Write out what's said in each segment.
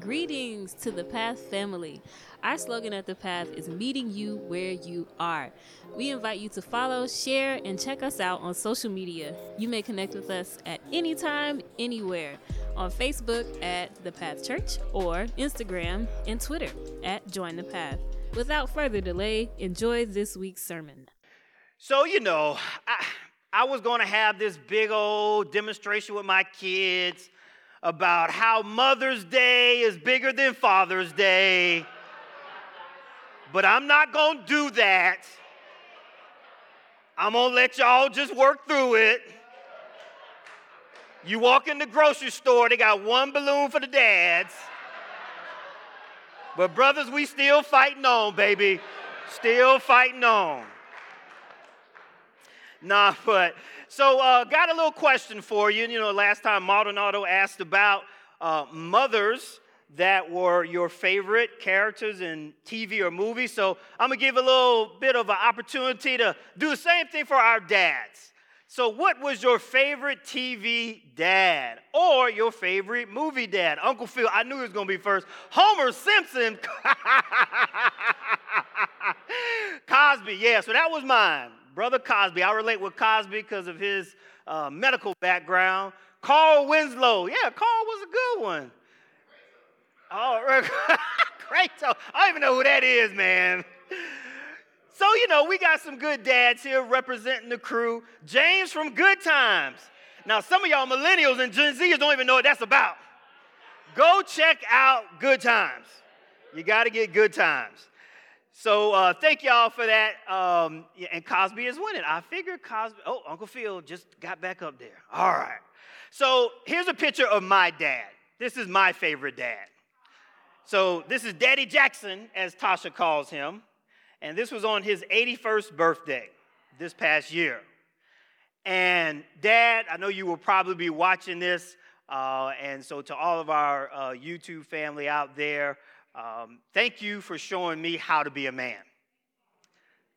Greetings to the Path family. Our slogan at the Path is meeting you where you are. We invite you to follow, share, and check us out on social media. You may connect with us at any time, anywhere on Facebook at The Path Church or Instagram and Twitter at Join the Path. Without further delay, enjoy this week's sermon. So, you know, I, I was going to have this big old demonstration with my kids about how Mother's Day is bigger than Father's Day. But I'm not going to do that. I'm going to let y'all just work through it. You walk in the grocery store, they got one balloon for the dads. But, brothers, we still fighting on, baby. Still fighting on. Nah, but so uh, got a little question for you. You know, last time Maldonado asked about uh, mothers that were your favorite characters in TV or movies. So I'm gonna give a little bit of an opportunity to do the same thing for our dads. So, what was your favorite TV dad or your favorite movie dad? Uncle Phil, I knew he was gonna be first. Homer Simpson. Cosby, yeah, so that was mine. Brother Cosby. I relate with Cosby because of his uh, medical background. Carl Winslow. Yeah, Carl was a good one. Oh, great. I don't even know who that is, man. So, you know, we got some good dads here representing the crew. James from Good Times. Now, some of y'all millennials and Gen Zers don't even know what that's about. Go check out Good Times. You got to get Good Times. So uh, thank y'all for that. Um, and Cosby is winning. I figured Cosby. Oh, Uncle Phil just got back up there. All right. So here's a picture of my dad. This is my favorite dad. So this is Daddy Jackson, as Tasha calls him. And this was on his 81st birthday this past year. And Dad, I know you will probably be watching this. Uh, and so to all of our uh, YouTube family out there, um, thank you for showing me how to be a man.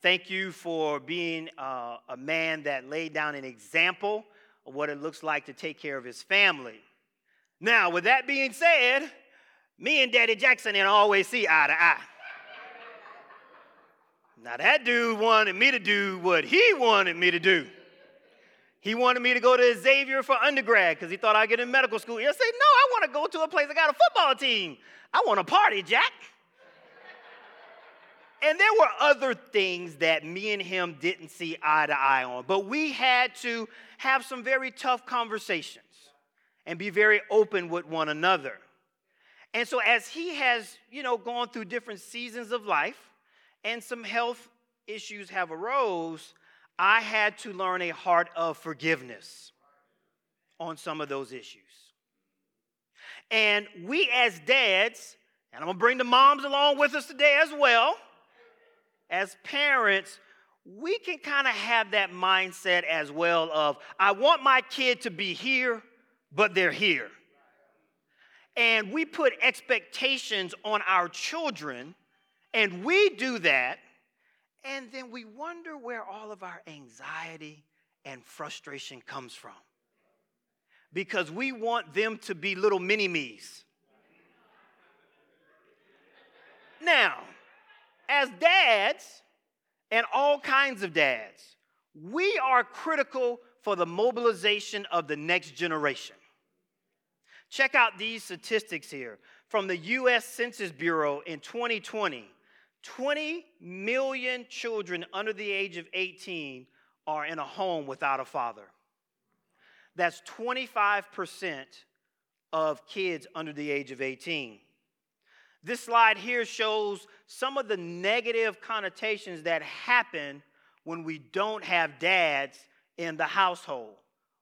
Thank you for being uh, a man that laid down an example of what it looks like to take care of his family. Now, with that being said, me and Daddy Jackson didn't always see eye to eye. Now, that dude wanted me to do what he wanted me to do. He wanted me to go to Xavier for undergrad because he thought I'd get in medical school. I said, No, I want to go to a place that got a football team. I want to party, Jack. and there were other things that me and him didn't see eye to eye on, but we had to have some very tough conversations and be very open with one another. And so as he has, you know, gone through different seasons of life and some health issues have arose, I had to learn a heart of forgiveness on some of those issues. And we as dads, and I'm gonna bring the moms along with us today as well, as parents, we can kind of have that mindset as well of, I want my kid to be here, but they're here. And we put expectations on our children, and we do that, and then we wonder where all of our anxiety and frustration comes from because we want them to be little mini me's. Now, as dads, and all kinds of dads, we are critical for the mobilization of the next generation. Check out these statistics here from the US Census Bureau in 2020. 20 million children under the age of 18 are in a home without a father. That's 25% of kids under the age of 18. This slide here shows some of the negative connotations that happen when we don't have dads in the household.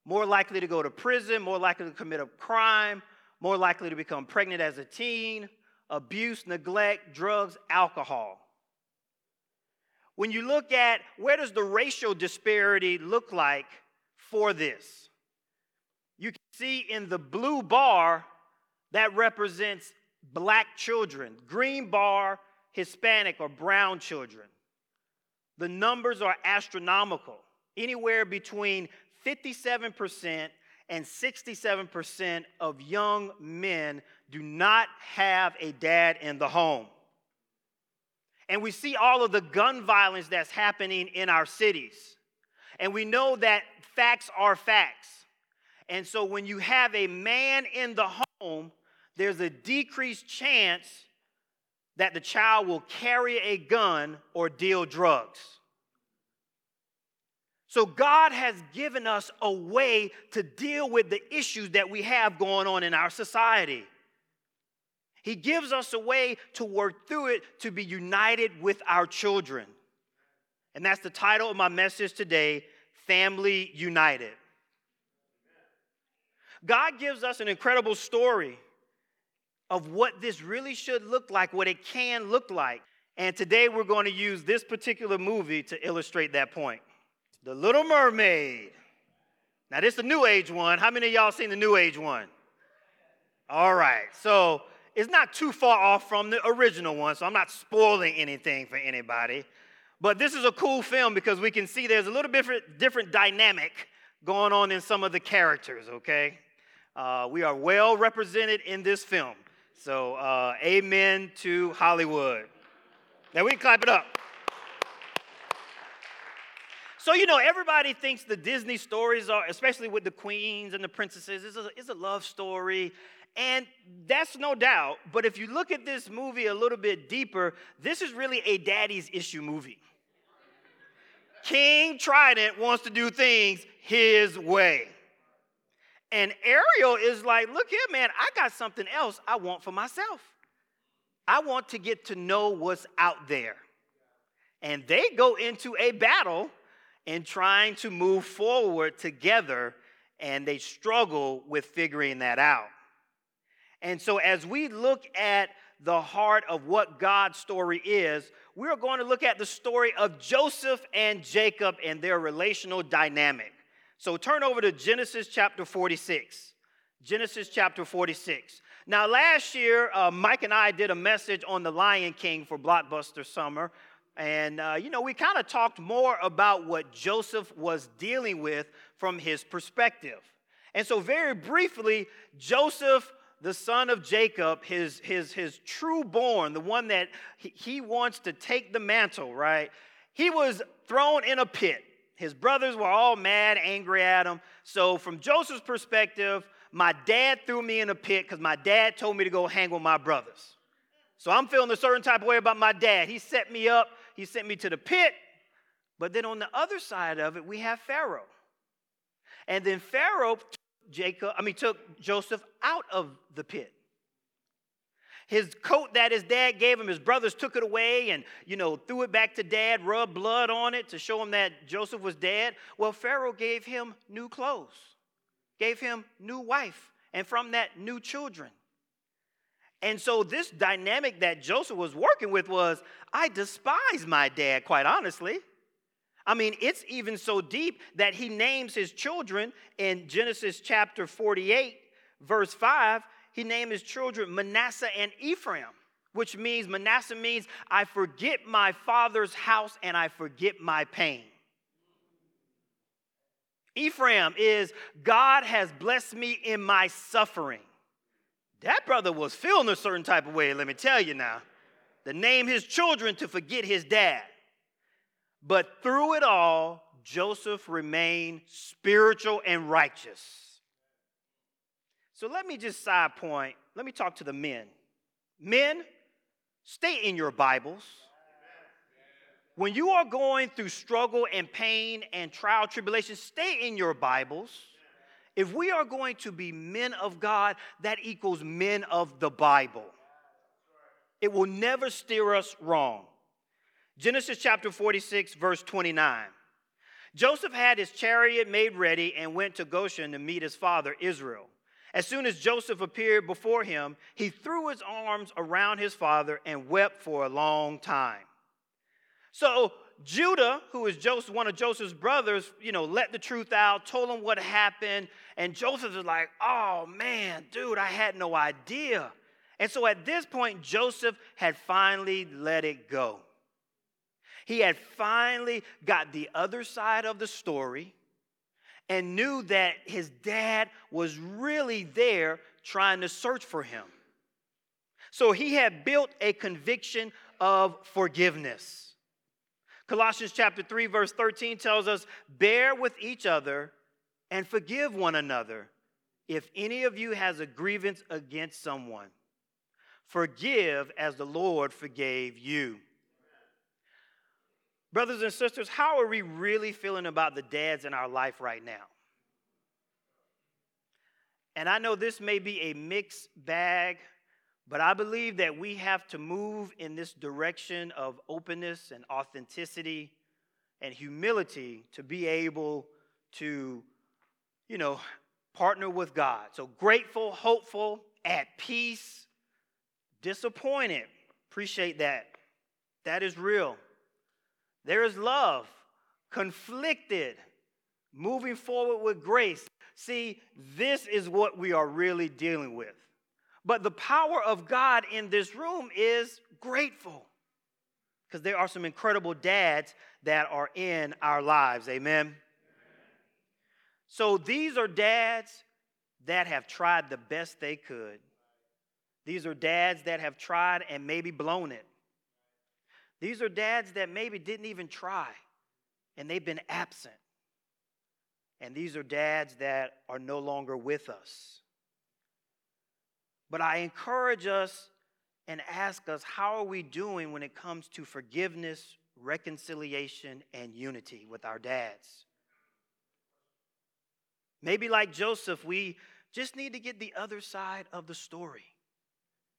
More likely to go to prison, more likely to commit a crime, more likely to become pregnant as a teen, abuse, neglect, drugs, alcohol. When you look at where does the racial disparity look like for this? You can see in the blue bar that represents black children, green bar, Hispanic or brown children. The numbers are astronomical, anywhere between 57% and 67% of young men do not have a dad in the home. And we see all of the gun violence that's happening in our cities. And we know that facts are facts. And so when you have a man in the home, there's a decreased chance that the child will carry a gun or deal drugs. So, God has given us a way to deal with the issues that we have going on in our society. He gives us a way to work through it to be united with our children. And that's the title of my message today Family United. God gives us an incredible story of what this really should look like, what it can look like. And today we're going to use this particular movie to illustrate that point The Little Mermaid. Now, this is the New Age one. How many of y'all seen the New Age one? All right. So, it's not too far off from the original one, so I'm not spoiling anything for anybody. But this is a cool film because we can see there's a little different, different dynamic going on in some of the characters, okay? Uh, we are well represented in this film. So, uh, amen to Hollywood. Now we clap it up. So, you know, everybody thinks the Disney stories are, especially with the queens and the princesses, is a, a love story. And that's no doubt. But if you look at this movie a little bit deeper, this is really a daddy's issue movie. King Trident wants to do things his way. And Ariel is like, look here, man, I got something else I want for myself. I want to get to know what's out there. And they go into a battle in trying to move forward together, and they struggle with figuring that out. And so, as we look at the heart of what God's story is, we're going to look at the story of Joseph and Jacob and their relational dynamic. So, turn over to Genesis chapter 46. Genesis chapter 46. Now, last year, uh, Mike and I did a message on the Lion King for Blockbuster Summer. And, uh, you know, we kind of talked more about what Joseph was dealing with from his perspective. And so, very briefly, Joseph the son of Jacob, his, his, his true born, the one that he, he wants to take the mantle, right? He was thrown in a pit. His brothers were all mad, angry at him. So, from Joseph's perspective, my dad threw me in a pit because my dad told me to go hang with my brothers. So, I'm feeling a certain type of way about my dad. He set me up, he sent me to the pit. But then on the other side of it, we have Pharaoh. And then Pharaoh took Jacob, I mean, took Joseph out of the pit. His coat that his dad gave him, his brothers took it away and, you know, threw it back to dad, rubbed blood on it to show him that Joseph was dead. Well, Pharaoh gave him new clothes, gave him new wife, and from that, new children. And so, this dynamic that Joseph was working with was I despise my dad, quite honestly. I mean, it's even so deep that he names his children in Genesis chapter 48, verse 5. He named his children Manasseh and Ephraim, which means Manasseh means I forget my father's house and I forget my pain. Ephraim is God has blessed me in my suffering. That brother was feeling a certain type of way, let me tell you now. To name his children to forget his dad. But through it all, Joseph remained spiritual and righteous. So let me just side point. Let me talk to the men. Men, stay in your Bibles. When you are going through struggle and pain and trial, tribulation, stay in your Bibles. If we are going to be men of God, that equals men of the Bible. It will never steer us wrong. Genesis chapter 46, verse 29. Joseph had his chariot made ready and went to Goshen to meet his father Israel. As soon as Joseph appeared before him, he threw his arms around his father and wept for a long time. So Judah, who is Joseph, one of Joseph's brothers, you know, let the truth out, told him what happened, and Joseph was like, "Oh man, dude, I had no idea." And so at this point, Joseph had finally let it go. He had finally got the other side of the story. and knew that his dad was really there trying to search for him. So he had built a conviction of forgiveness. Colossians chapter 3 verse 13 tells us, "Bear with each other and forgive one another if any of you has a grievance against someone. Forgive as the Lord forgave you." Brothers and sisters, how are we really feeling about the dads in our life right now? And I know this may be a mixed bag, but I believe that we have to move in this direction of openness and authenticity and humility to be able to, you know, partner with God. So grateful, hopeful, at peace, disappointed. Appreciate that. That is real. There is love, conflicted, moving forward with grace. See, this is what we are really dealing with. But the power of God in this room is grateful because there are some incredible dads that are in our lives. Amen. So these are dads that have tried the best they could. These are dads that have tried and maybe blown it. These are dads that maybe didn't even try and they've been absent. And these are dads that are no longer with us. But I encourage us and ask us how are we doing when it comes to forgiveness, reconciliation, and unity with our dads? Maybe like Joseph, we just need to get the other side of the story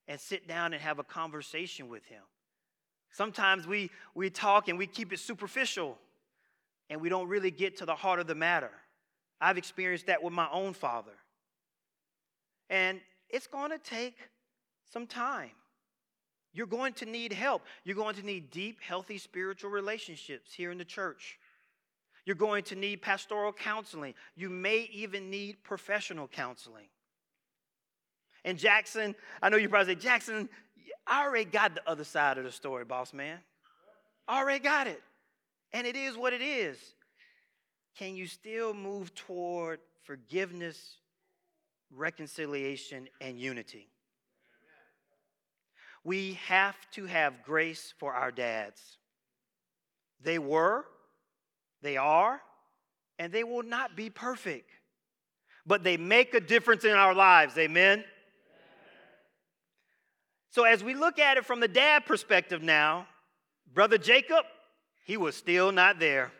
and sit down and have a conversation with him. Sometimes we, we talk and we keep it superficial and we don't really get to the heart of the matter. I've experienced that with my own father. And it's going to take some time. You're going to need help. You're going to need deep, healthy spiritual relationships here in the church. You're going to need pastoral counseling. You may even need professional counseling. And Jackson, I know you probably say, Jackson, I already got the other side of the story, boss man. I already got it. And it is what it is. Can you still move toward forgiveness, reconciliation, and unity? We have to have grace for our dads. They were, they are, and they will not be perfect. But they make a difference in our lives. Amen. So, as we look at it from the dad perspective now, brother Jacob, he was still not there.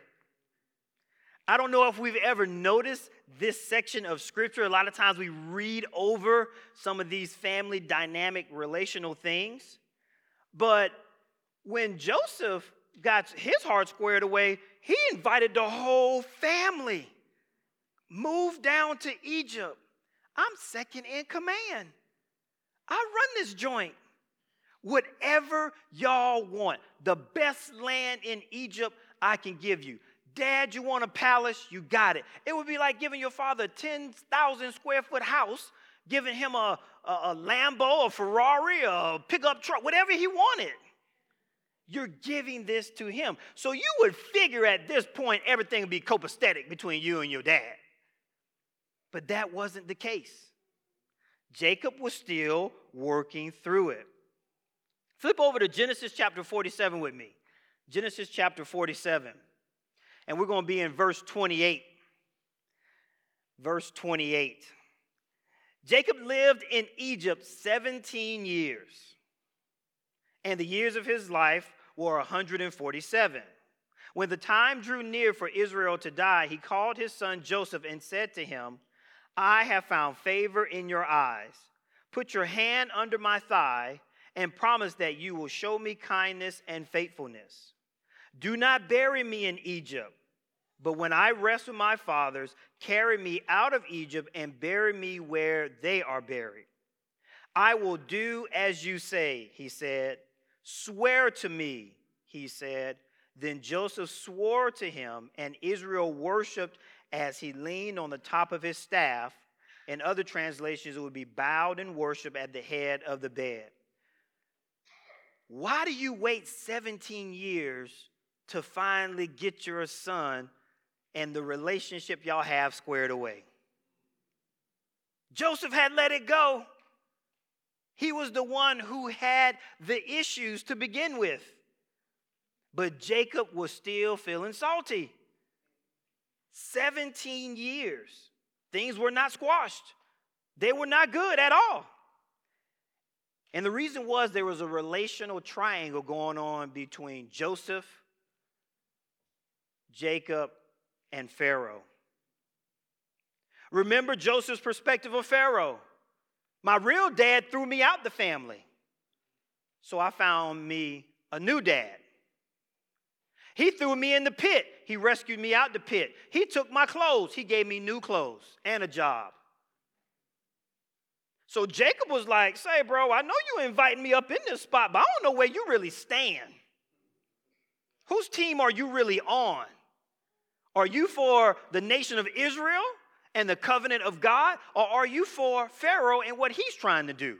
I don't know if we've ever noticed this section of scripture. A lot of times we read over some of these family dynamic relational things. But when Joseph got his heart squared away, he invited the whole family. Move down to Egypt. I'm second in command. I run this joint. Whatever y'all want, the best land in Egypt, I can give you. Dad, you want a palace? You got it. It would be like giving your father a 10,000 square foot house, giving him a, a, a Lambo, a Ferrari, a pickup truck, whatever he wanted. You're giving this to him. So you would figure at this point everything would be copacetic between you and your dad. But that wasn't the case. Jacob was still working through it. Flip over to Genesis chapter 47 with me. Genesis chapter 47. And we're going to be in verse 28. Verse 28. Jacob lived in Egypt 17 years, and the years of his life were 147. When the time drew near for Israel to die, he called his son Joseph and said to him, I have found favor in your eyes. Put your hand under my thigh and promise that you will show me kindness and faithfulness. Do not bury me in Egypt, but when I rest with my fathers, carry me out of Egypt and bury me where they are buried. I will do as you say, he said. Swear to me, he said. Then Joseph swore to him, and Israel worshiped as he leaned on the top of his staff. In other translations, it would be bowed in worship at the head of the bed. Why do you wait 17 years to finally get your son and the relationship y'all have squared away. Joseph had let it go. He was the one who had the issues to begin with. But Jacob was still feeling salty. 17 years. Things were not squashed, they were not good at all. And the reason was there was a relational triangle going on between Joseph, Jacob, and Pharaoh. Remember Joseph's perspective of Pharaoh. My real dad threw me out the family. So I found me a new dad. He threw me in the pit. He rescued me out the pit. He took my clothes. He gave me new clothes and a job. So Jacob was like, Say, bro, I know you inviting me up in this spot, but I don't know where you really stand. Whose team are you really on? Are you for the nation of Israel and the covenant of God, or are you for Pharaoh and what he's trying to do?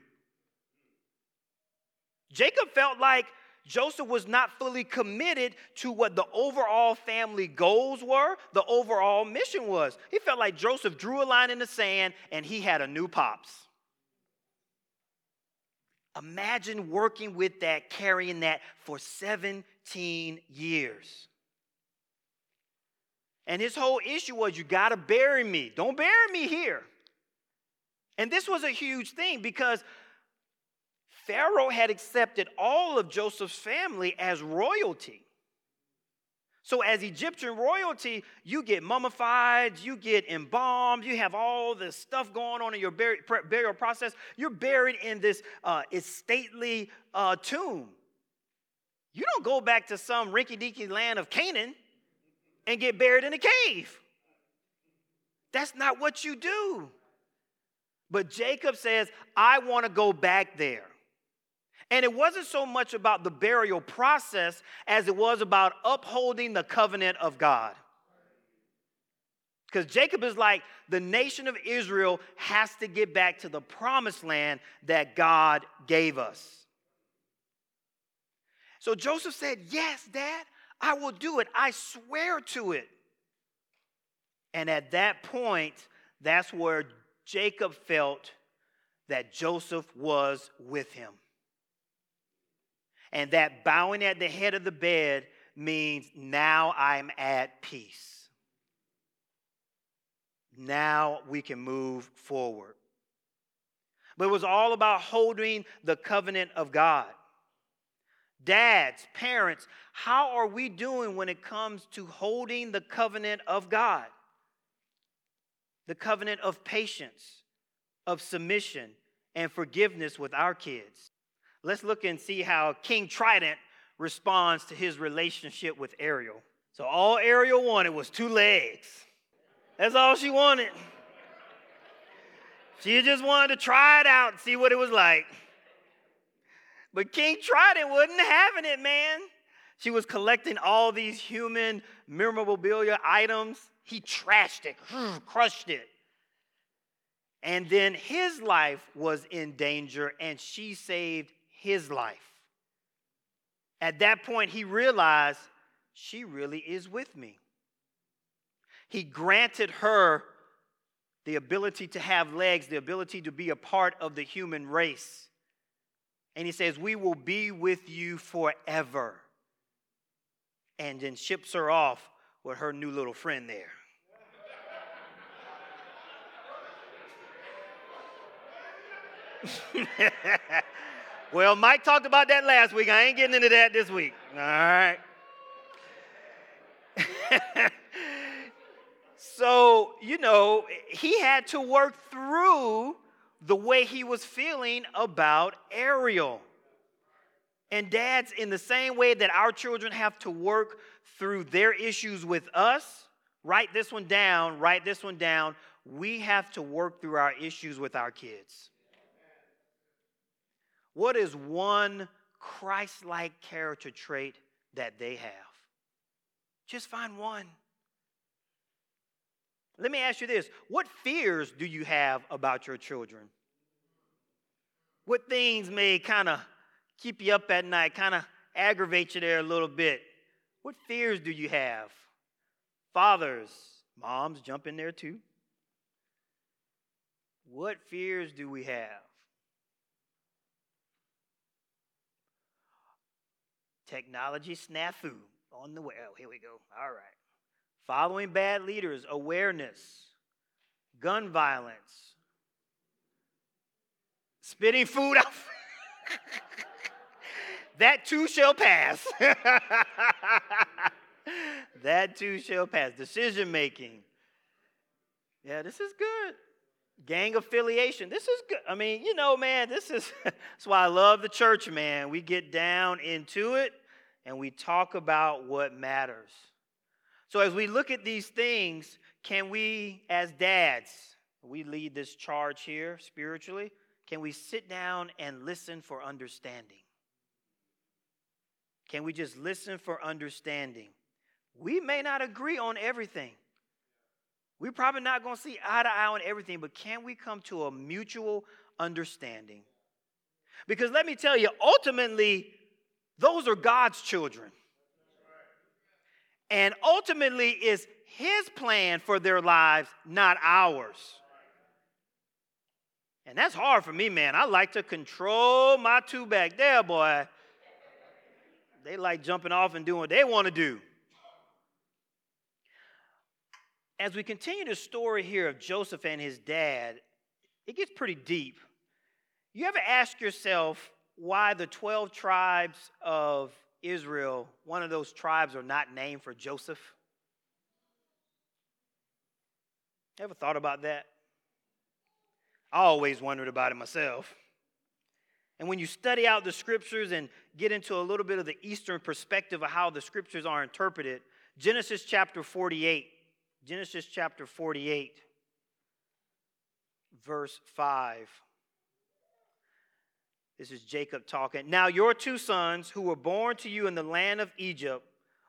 Jacob felt like Joseph was not fully committed to what the overall family goals were, the overall mission was. He felt like Joseph drew a line in the sand and he had a new pops. Imagine working with that, carrying that for 17 years. And his whole issue was, you got to bury me. Don't bury me here. And this was a huge thing because Pharaoh had accepted all of Joseph's family as royalty. So, as Egyptian royalty, you get mummified, you get embalmed, you have all this stuff going on in your burial process. You're buried in this uh, stately uh, tomb. You don't go back to some rinky dinky land of Canaan and get buried in a cave. That's not what you do. But Jacob says, I want to go back there. And it wasn't so much about the burial process as it was about upholding the covenant of God. Because Jacob is like, the nation of Israel has to get back to the promised land that God gave us. So Joseph said, Yes, Dad, I will do it. I swear to it. And at that point, that's where Jacob felt that Joseph was with him. And that bowing at the head of the bed means now I'm at peace. Now we can move forward. But it was all about holding the covenant of God. Dads, parents, how are we doing when it comes to holding the covenant of God? The covenant of patience, of submission, and forgiveness with our kids. Let's look and see how King Trident responds to his relationship with Ariel. So, all Ariel wanted was two legs. That's all she wanted. She just wanted to try it out and see what it was like. But King Trident wasn't having it, man. She was collecting all these human memorabilia items. He trashed it, crushed it. And then his life was in danger, and she saved his life. At that point, he realized she really is with me. He granted her the ability to have legs, the ability to be a part of the human race. And he says, We will be with you forever. And then ships her off with her new little friend there. well, Mike talked about that last week. I ain't getting into that this week. All right. so, you know, he had to work through the way he was feeling about Ariel. And dads, in the same way that our children have to work through their issues with us, write this one down, write this one down. We have to work through our issues with our kids. What is one Christ like character trait that they have? Just find one. Let me ask you this what fears do you have about your children? What things may kind of keep you up at night, kind of aggravate you there a little bit? What fears do you have? Fathers, moms, jump in there too. What fears do we have? Technology snafu on the way. Oh, here we go. All right. Following bad leaders, awareness, gun violence, spitting food out. that too shall pass. that too shall pass. Decision making. Yeah, this is good. Gang affiliation. This is good. I mean, you know, man, this is that's why I love the church, man. We get down into it and we talk about what matters. So as we look at these things, can we as dads, we lead this charge here spiritually, can we sit down and listen for understanding? Can we just listen for understanding? We may not agree on everything. We're probably not going to see eye to eye on everything, but can we come to a mutual understanding? Because let me tell you, ultimately, those are God's children. And ultimately, is His plan for their lives, not ours. And that's hard for me, man. I like to control my two back there, boy. They like jumping off and doing what they want to do. as we continue the story here of Joseph and his dad, it gets pretty deep. You ever ask yourself why the 12 tribes of Israel, one of those tribes, are not named for Joseph? Ever thought about that? I always wondered about it myself. And when you study out the scriptures and get into a little bit of the Eastern perspective of how the scriptures are interpreted, Genesis chapter 48 Genesis chapter 48, verse 5. This is Jacob talking. Now, your two sons, who were born to you in the land of Egypt,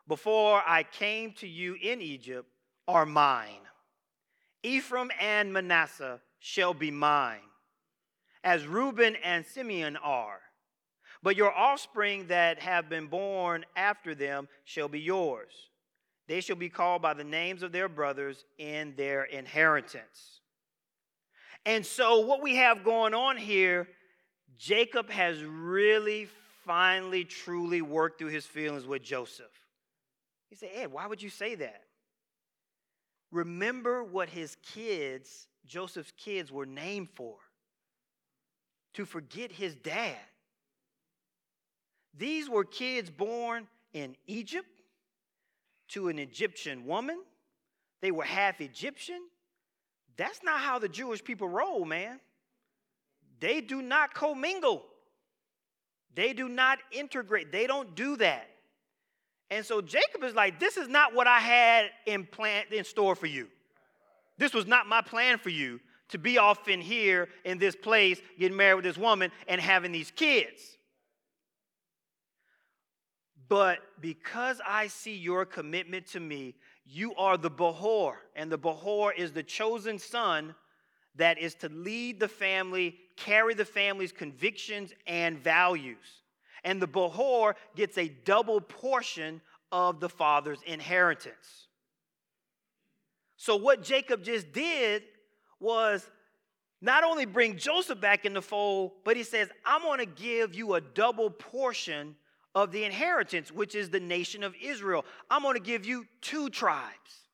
before I came to you in Egypt, are mine. Ephraim and Manasseh shall be mine, as Reuben and Simeon are. But your offspring that have been born after them shall be yours. They shall be called by the names of their brothers in their inheritance. And so, what we have going on here, Jacob has really finally, truly worked through his feelings with Joseph. He said, Ed, why would you say that? Remember what his kids, Joseph's kids, were named for to forget his dad. These were kids born in Egypt to an Egyptian woman. They were half Egyptian. That's not how the Jewish people roll, man. They do not commingle. They do not integrate. They don't do that. And so Jacob is like, this is not what I had in plan in store for you. This was not my plan for you to be off in here in this place, getting married with this woman and having these kids. But because I see your commitment to me, you are the Behor, and the Behor is the chosen son that is to lead the family, carry the family's convictions and values. And the Behor gets a double portion of the father's inheritance. So, what Jacob just did was not only bring Joseph back in the fold, but he says, I'm going to give you a double portion of the inheritance, which is the nation of Israel. I'm going to give you two tribes.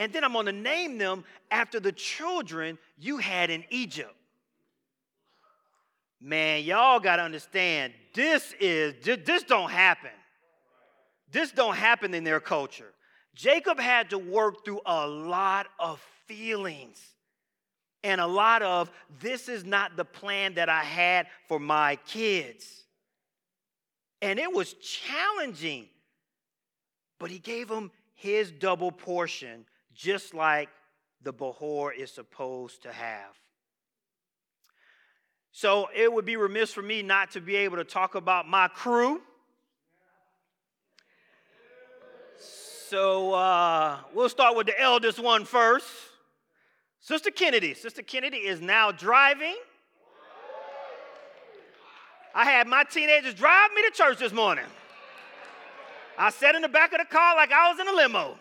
And then I'm going to name them after the children you had in Egypt. Man, y'all got to understand this is this don't happen. This don't happen in their culture. Jacob had to work through a lot of feelings and a lot of this is not the plan that I had for my kids. And it was challenging. But he gave him his double portion, just like the Behor is supposed to have. So it would be remiss for me not to be able to talk about my crew. So uh, we'll start with the eldest one first. Sister Kennedy. Sister Kennedy is now driving. I had my teenagers drive me to church this morning. I sat in the back of the car like I was in a limo.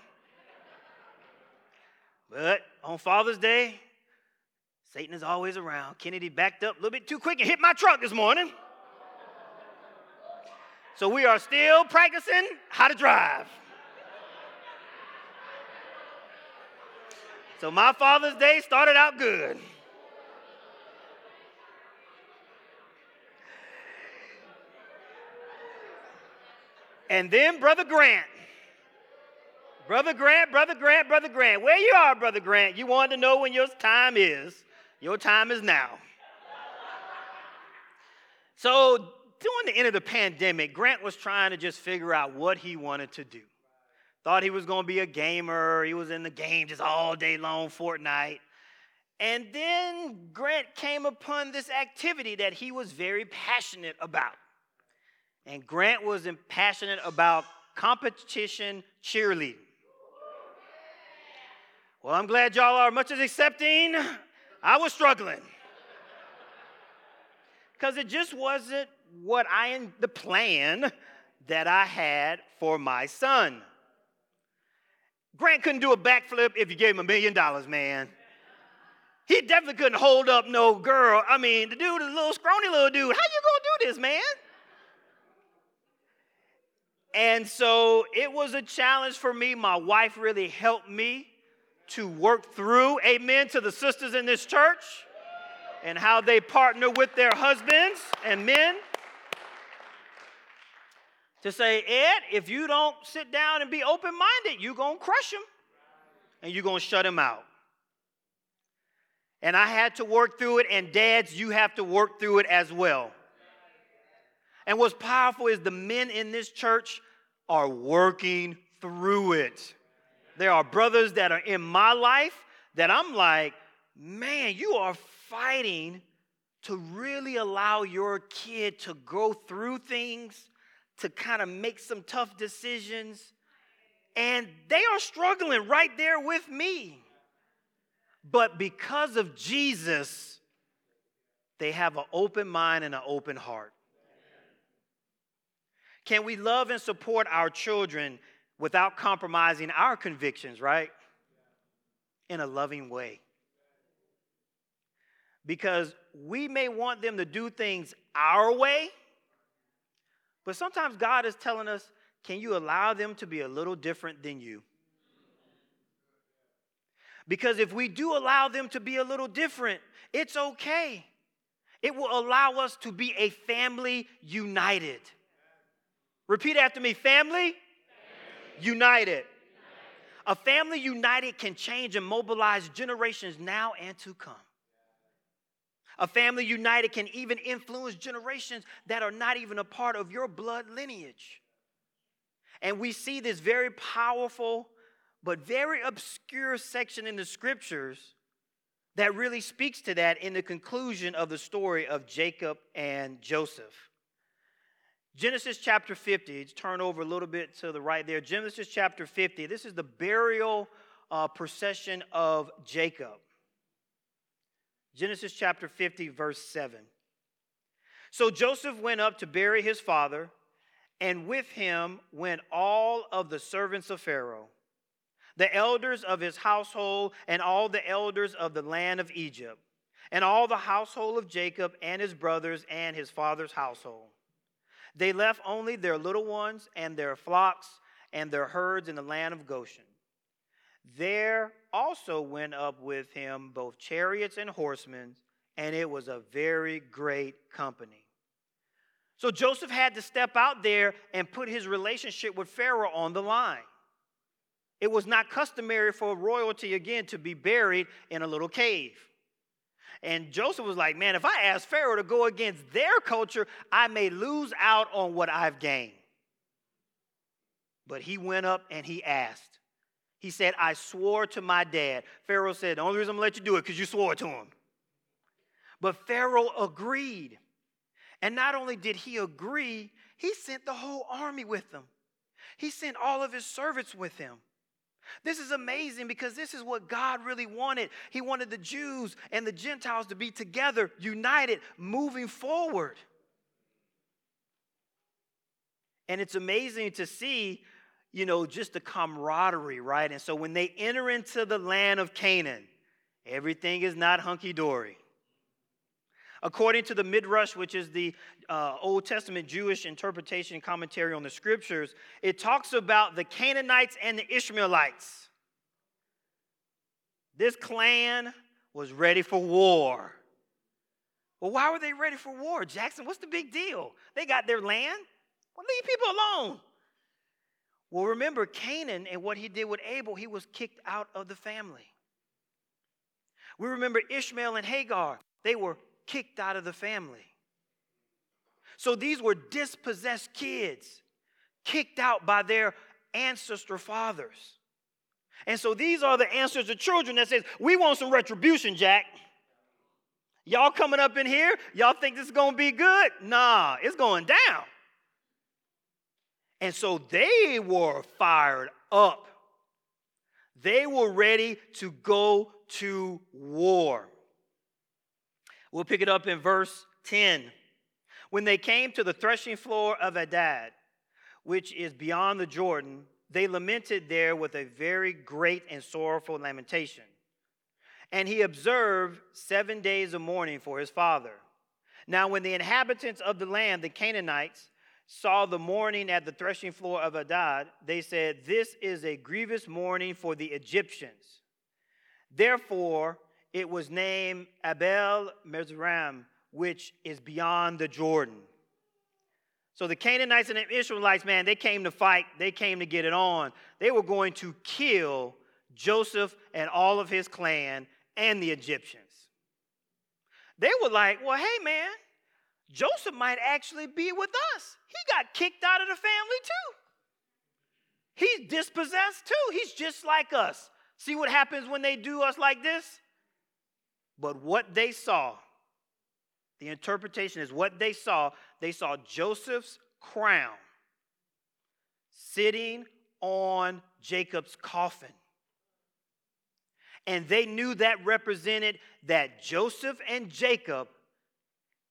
But on Father's Day, Satan is always around. Kennedy backed up a little bit too quick and hit my truck this morning. So we are still practicing how to drive. So my Father's Day started out good. And then Brother Grant. Brother Grant, Brother Grant, Brother Grant. Where you are, Brother Grant? You wanted to know when your time is. Your time is now. So, during the end of the pandemic, Grant was trying to just figure out what he wanted to do. Thought he was going to be a gamer. He was in the game just all day long, Fortnite. And then Grant came upon this activity that he was very passionate about. And Grant was passionate about competition cheerleading. Well, I'm glad y'all are much as accepting. I was struggling. Because it just wasn't what I, the plan that I had for my son. Grant couldn't do a backflip if you gave him a million dollars, man. He definitely couldn't hold up no girl. I mean, the dude is a little scrawny little dude. How you gonna do this, man? And so it was a challenge for me. My wife really helped me to work through, amen, to the sisters in this church and how they partner with their husbands and men to say, Ed, if you don't sit down and be open minded, you're going to crush him and you're going to shut him out. And I had to work through it, and dads, you have to work through it as well. And what's powerful is the men in this church are working through it. There are brothers that are in my life that I'm like, man, you are fighting to really allow your kid to go through things, to kind of make some tough decisions. And they are struggling right there with me. But because of Jesus, they have an open mind and an open heart. Can we love and support our children without compromising our convictions, right? In a loving way. Because we may want them to do things our way, but sometimes God is telling us, can you allow them to be a little different than you? Because if we do allow them to be a little different, it's okay. It will allow us to be a family united. Repeat after me family. United. A family united can change and mobilize generations now and to come. A family united can even influence generations that are not even a part of your blood lineage. And we see this very powerful but very obscure section in the scriptures that really speaks to that in the conclusion of the story of Jacob and Joseph. Genesis chapter 50, turn over a little bit to the right there. Genesis chapter 50, this is the burial uh, procession of Jacob. Genesis chapter 50, verse 7. So Joseph went up to bury his father, and with him went all of the servants of Pharaoh, the elders of his household, and all the elders of the land of Egypt, and all the household of Jacob and his brothers and his father's household. They left only their little ones and their flocks and their herds in the land of Goshen. There also went up with him both chariots and horsemen, and it was a very great company. So Joseph had to step out there and put his relationship with Pharaoh on the line. It was not customary for royalty again to be buried in a little cave. And Joseph was like, Man, if I ask Pharaoh to go against their culture, I may lose out on what I've gained. But he went up and he asked. He said, I swore to my dad. Pharaoh said, The only reason I'm gonna let you do it because you swore to him. But Pharaoh agreed. And not only did he agree, he sent the whole army with him. He sent all of his servants with him. This is amazing because this is what God really wanted. He wanted the Jews and the Gentiles to be together, united, moving forward. And it's amazing to see, you know, just the camaraderie, right? And so when they enter into the land of Canaan, everything is not hunky dory. According to the Midrash, which is the uh, Old Testament Jewish interpretation and commentary on the scriptures, it talks about the Canaanites and the Ishmaelites. This clan was ready for war. Well, why were they ready for war, Jackson? What's the big deal? They got their land. Well, leave people alone. Well, remember Canaan and what he did with Abel, he was kicked out of the family. We remember Ishmael and Hagar, they were kicked out of the family. So these were dispossessed kids, kicked out by their ancestor fathers. And so these are the answers to children that says, we want some retribution, Jack. Y'all coming up in here, y'all think this is going to be good? Nah, it's going down. And so they were fired up. They were ready to go to war. We'll pick it up in verse 10. When they came to the threshing floor of Atad, which is beyond the Jordan, they lamented there with a very great and sorrowful lamentation. And he observed seven days of mourning for his father. Now, when the inhabitants of the land, the Canaanites, saw the mourning at the threshing floor of Atad, they said, This is a grievous mourning for the Egyptians. Therefore, it was named Abel Mizraim, which is beyond the Jordan. So the Canaanites and the Israelites, man, they came to fight, they came to get it on. They were going to kill Joseph and all of his clan and the Egyptians. They were like, well, hey, man, Joseph might actually be with us. He got kicked out of the family too. He's dispossessed too. He's just like us. See what happens when they do us like this? But what they saw, the interpretation is what they saw, they saw Joseph's crown sitting on Jacob's coffin. And they knew that represented that Joseph and Jacob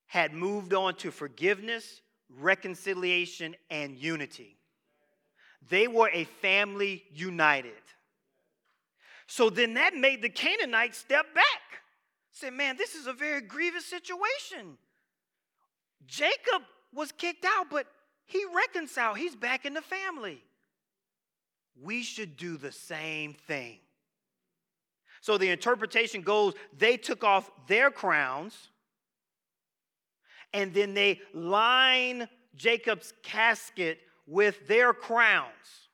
had moved on to forgiveness, reconciliation, and unity. They were a family united. So then that made the Canaanites step back. Say, man, this is a very grievous situation. Jacob was kicked out, but he reconciled. He's back in the family. We should do the same thing. So the interpretation goes they took off their crowns and then they line Jacob's casket with their crowns.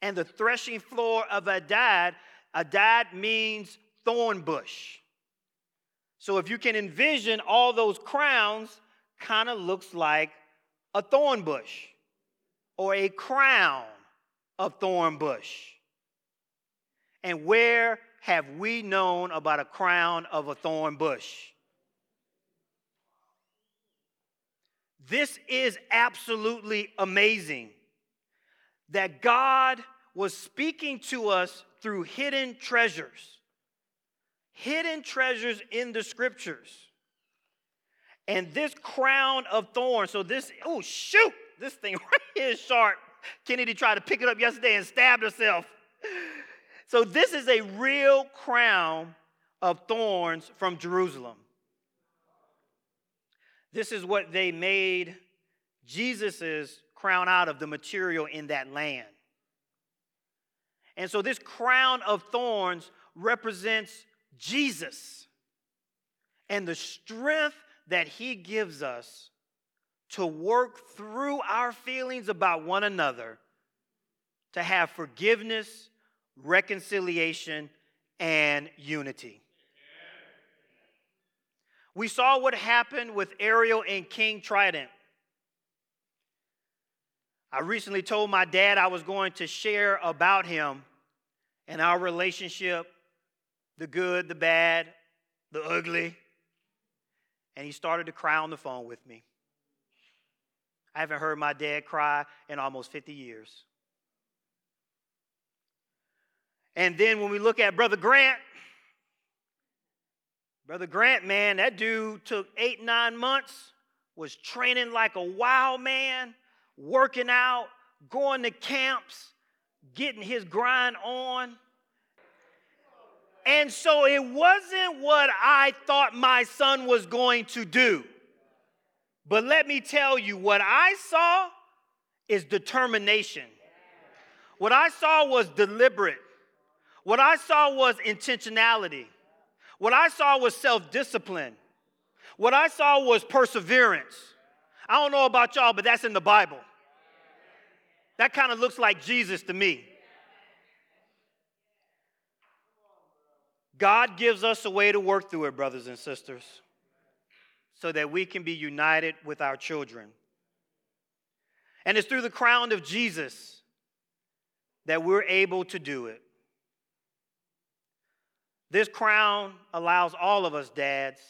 And the threshing floor of Atad, Atad means thorn bush. So if you can envision all those crowns, kind of looks like a thorn bush or a crown of thorn bush. And where have we known about a crown of a thorn bush? This is absolutely amazing that God was speaking to us through hidden treasures, hidden treasures in the scriptures. And this crown of thorns, so this, oh, shoot, this thing right here is sharp. Kennedy tried to pick it up yesterday and stabbed herself. So, this is a real crown of thorns from Jerusalem. This is what they made Jesus's crown out of, the material in that land. And so this crown of thorns represents Jesus and the strength that he gives us to work through our feelings about one another, to have forgiveness, reconciliation, and unity. We saw what happened with Ariel and King Trident. I recently told my dad I was going to share about him and our relationship the good, the bad, the ugly. And he started to cry on the phone with me. I haven't heard my dad cry in almost 50 years. And then when we look at Brother Grant, Brother Grant, man, that dude took eight, nine months, was training like a wild man, working out, going to camps, getting his grind on. And so it wasn't what I thought my son was going to do. But let me tell you, what I saw is determination. What I saw was deliberate. What I saw was intentionality. What I saw was self discipline. What I saw was perseverance. I don't know about y'all, but that's in the Bible. That kind of looks like Jesus to me. God gives us a way to work through it, brothers and sisters, so that we can be united with our children. And it's through the crown of Jesus that we're able to do it. This crown allows all of us, dads,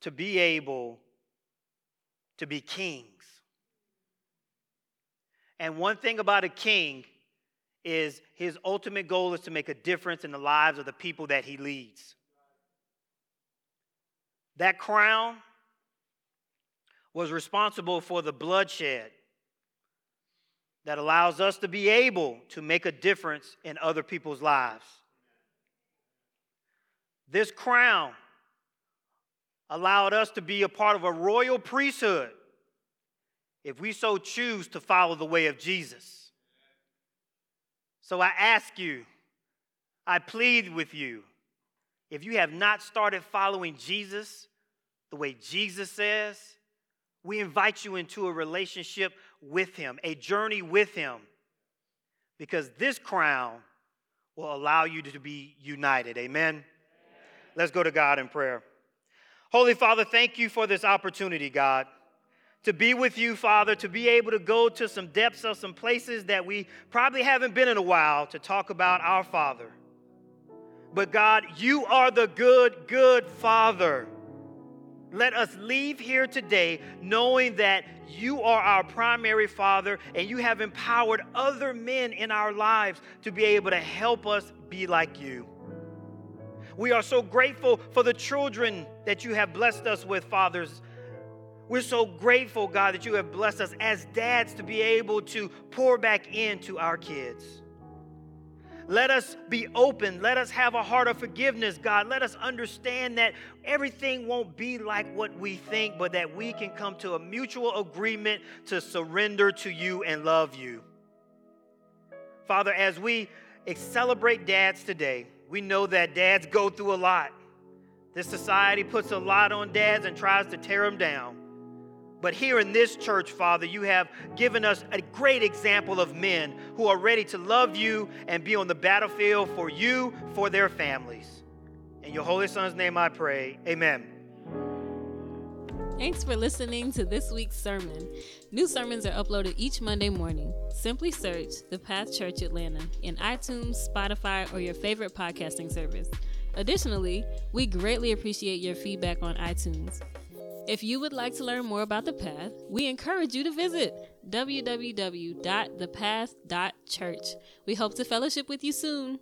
to be able to be kings. And one thing about a king is his ultimate goal is to make a difference in the lives of the people that he leads. That crown was responsible for the bloodshed that allows us to be able to make a difference in other people's lives. This crown allowed us to be a part of a royal priesthood if we so choose to follow the way of Jesus. So I ask you, I plead with you, if you have not started following Jesus the way Jesus says, we invite you into a relationship with Him, a journey with Him, because this crown will allow you to be united. Amen. Amen. Let's go to God in prayer. Holy Father, thank you for this opportunity, God to be with you, Father, to be able to go to some depths of some places that we probably haven't been in a while to talk about our Father. But God, you are the good, good Father. Let us leave here today knowing that you are our primary Father and you have empowered other men in our lives to be able to help us be like you. We are so grateful for the children that you have blessed us with, fathers we're so grateful, God, that you have blessed us as dads to be able to pour back into our kids. Let us be open. Let us have a heart of forgiveness, God. Let us understand that everything won't be like what we think, but that we can come to a mutual agreement to surrender to you and love you. Father, as we celebrate dads today, we know that dads go through a lot. This society puts a lot on dads and tries to tear them down. But here in this church, Father, you have given us a great example of men who are ready to love you and be on the battlefield for you, for their families. In your Holy Son's name I pray. Amen. Thanks for listening to this week's sermon. New sermons are uploaded each Monday morning. Simply search The Path Church Atlanta in iTunes, Spotify, or your favorite podcasting service. Additionally, we greatly appreciate your feedback on iTunes. If you would like to learn more about The Path, we encourage you to visit www.thepath.church. We hope to fellowship with you soon.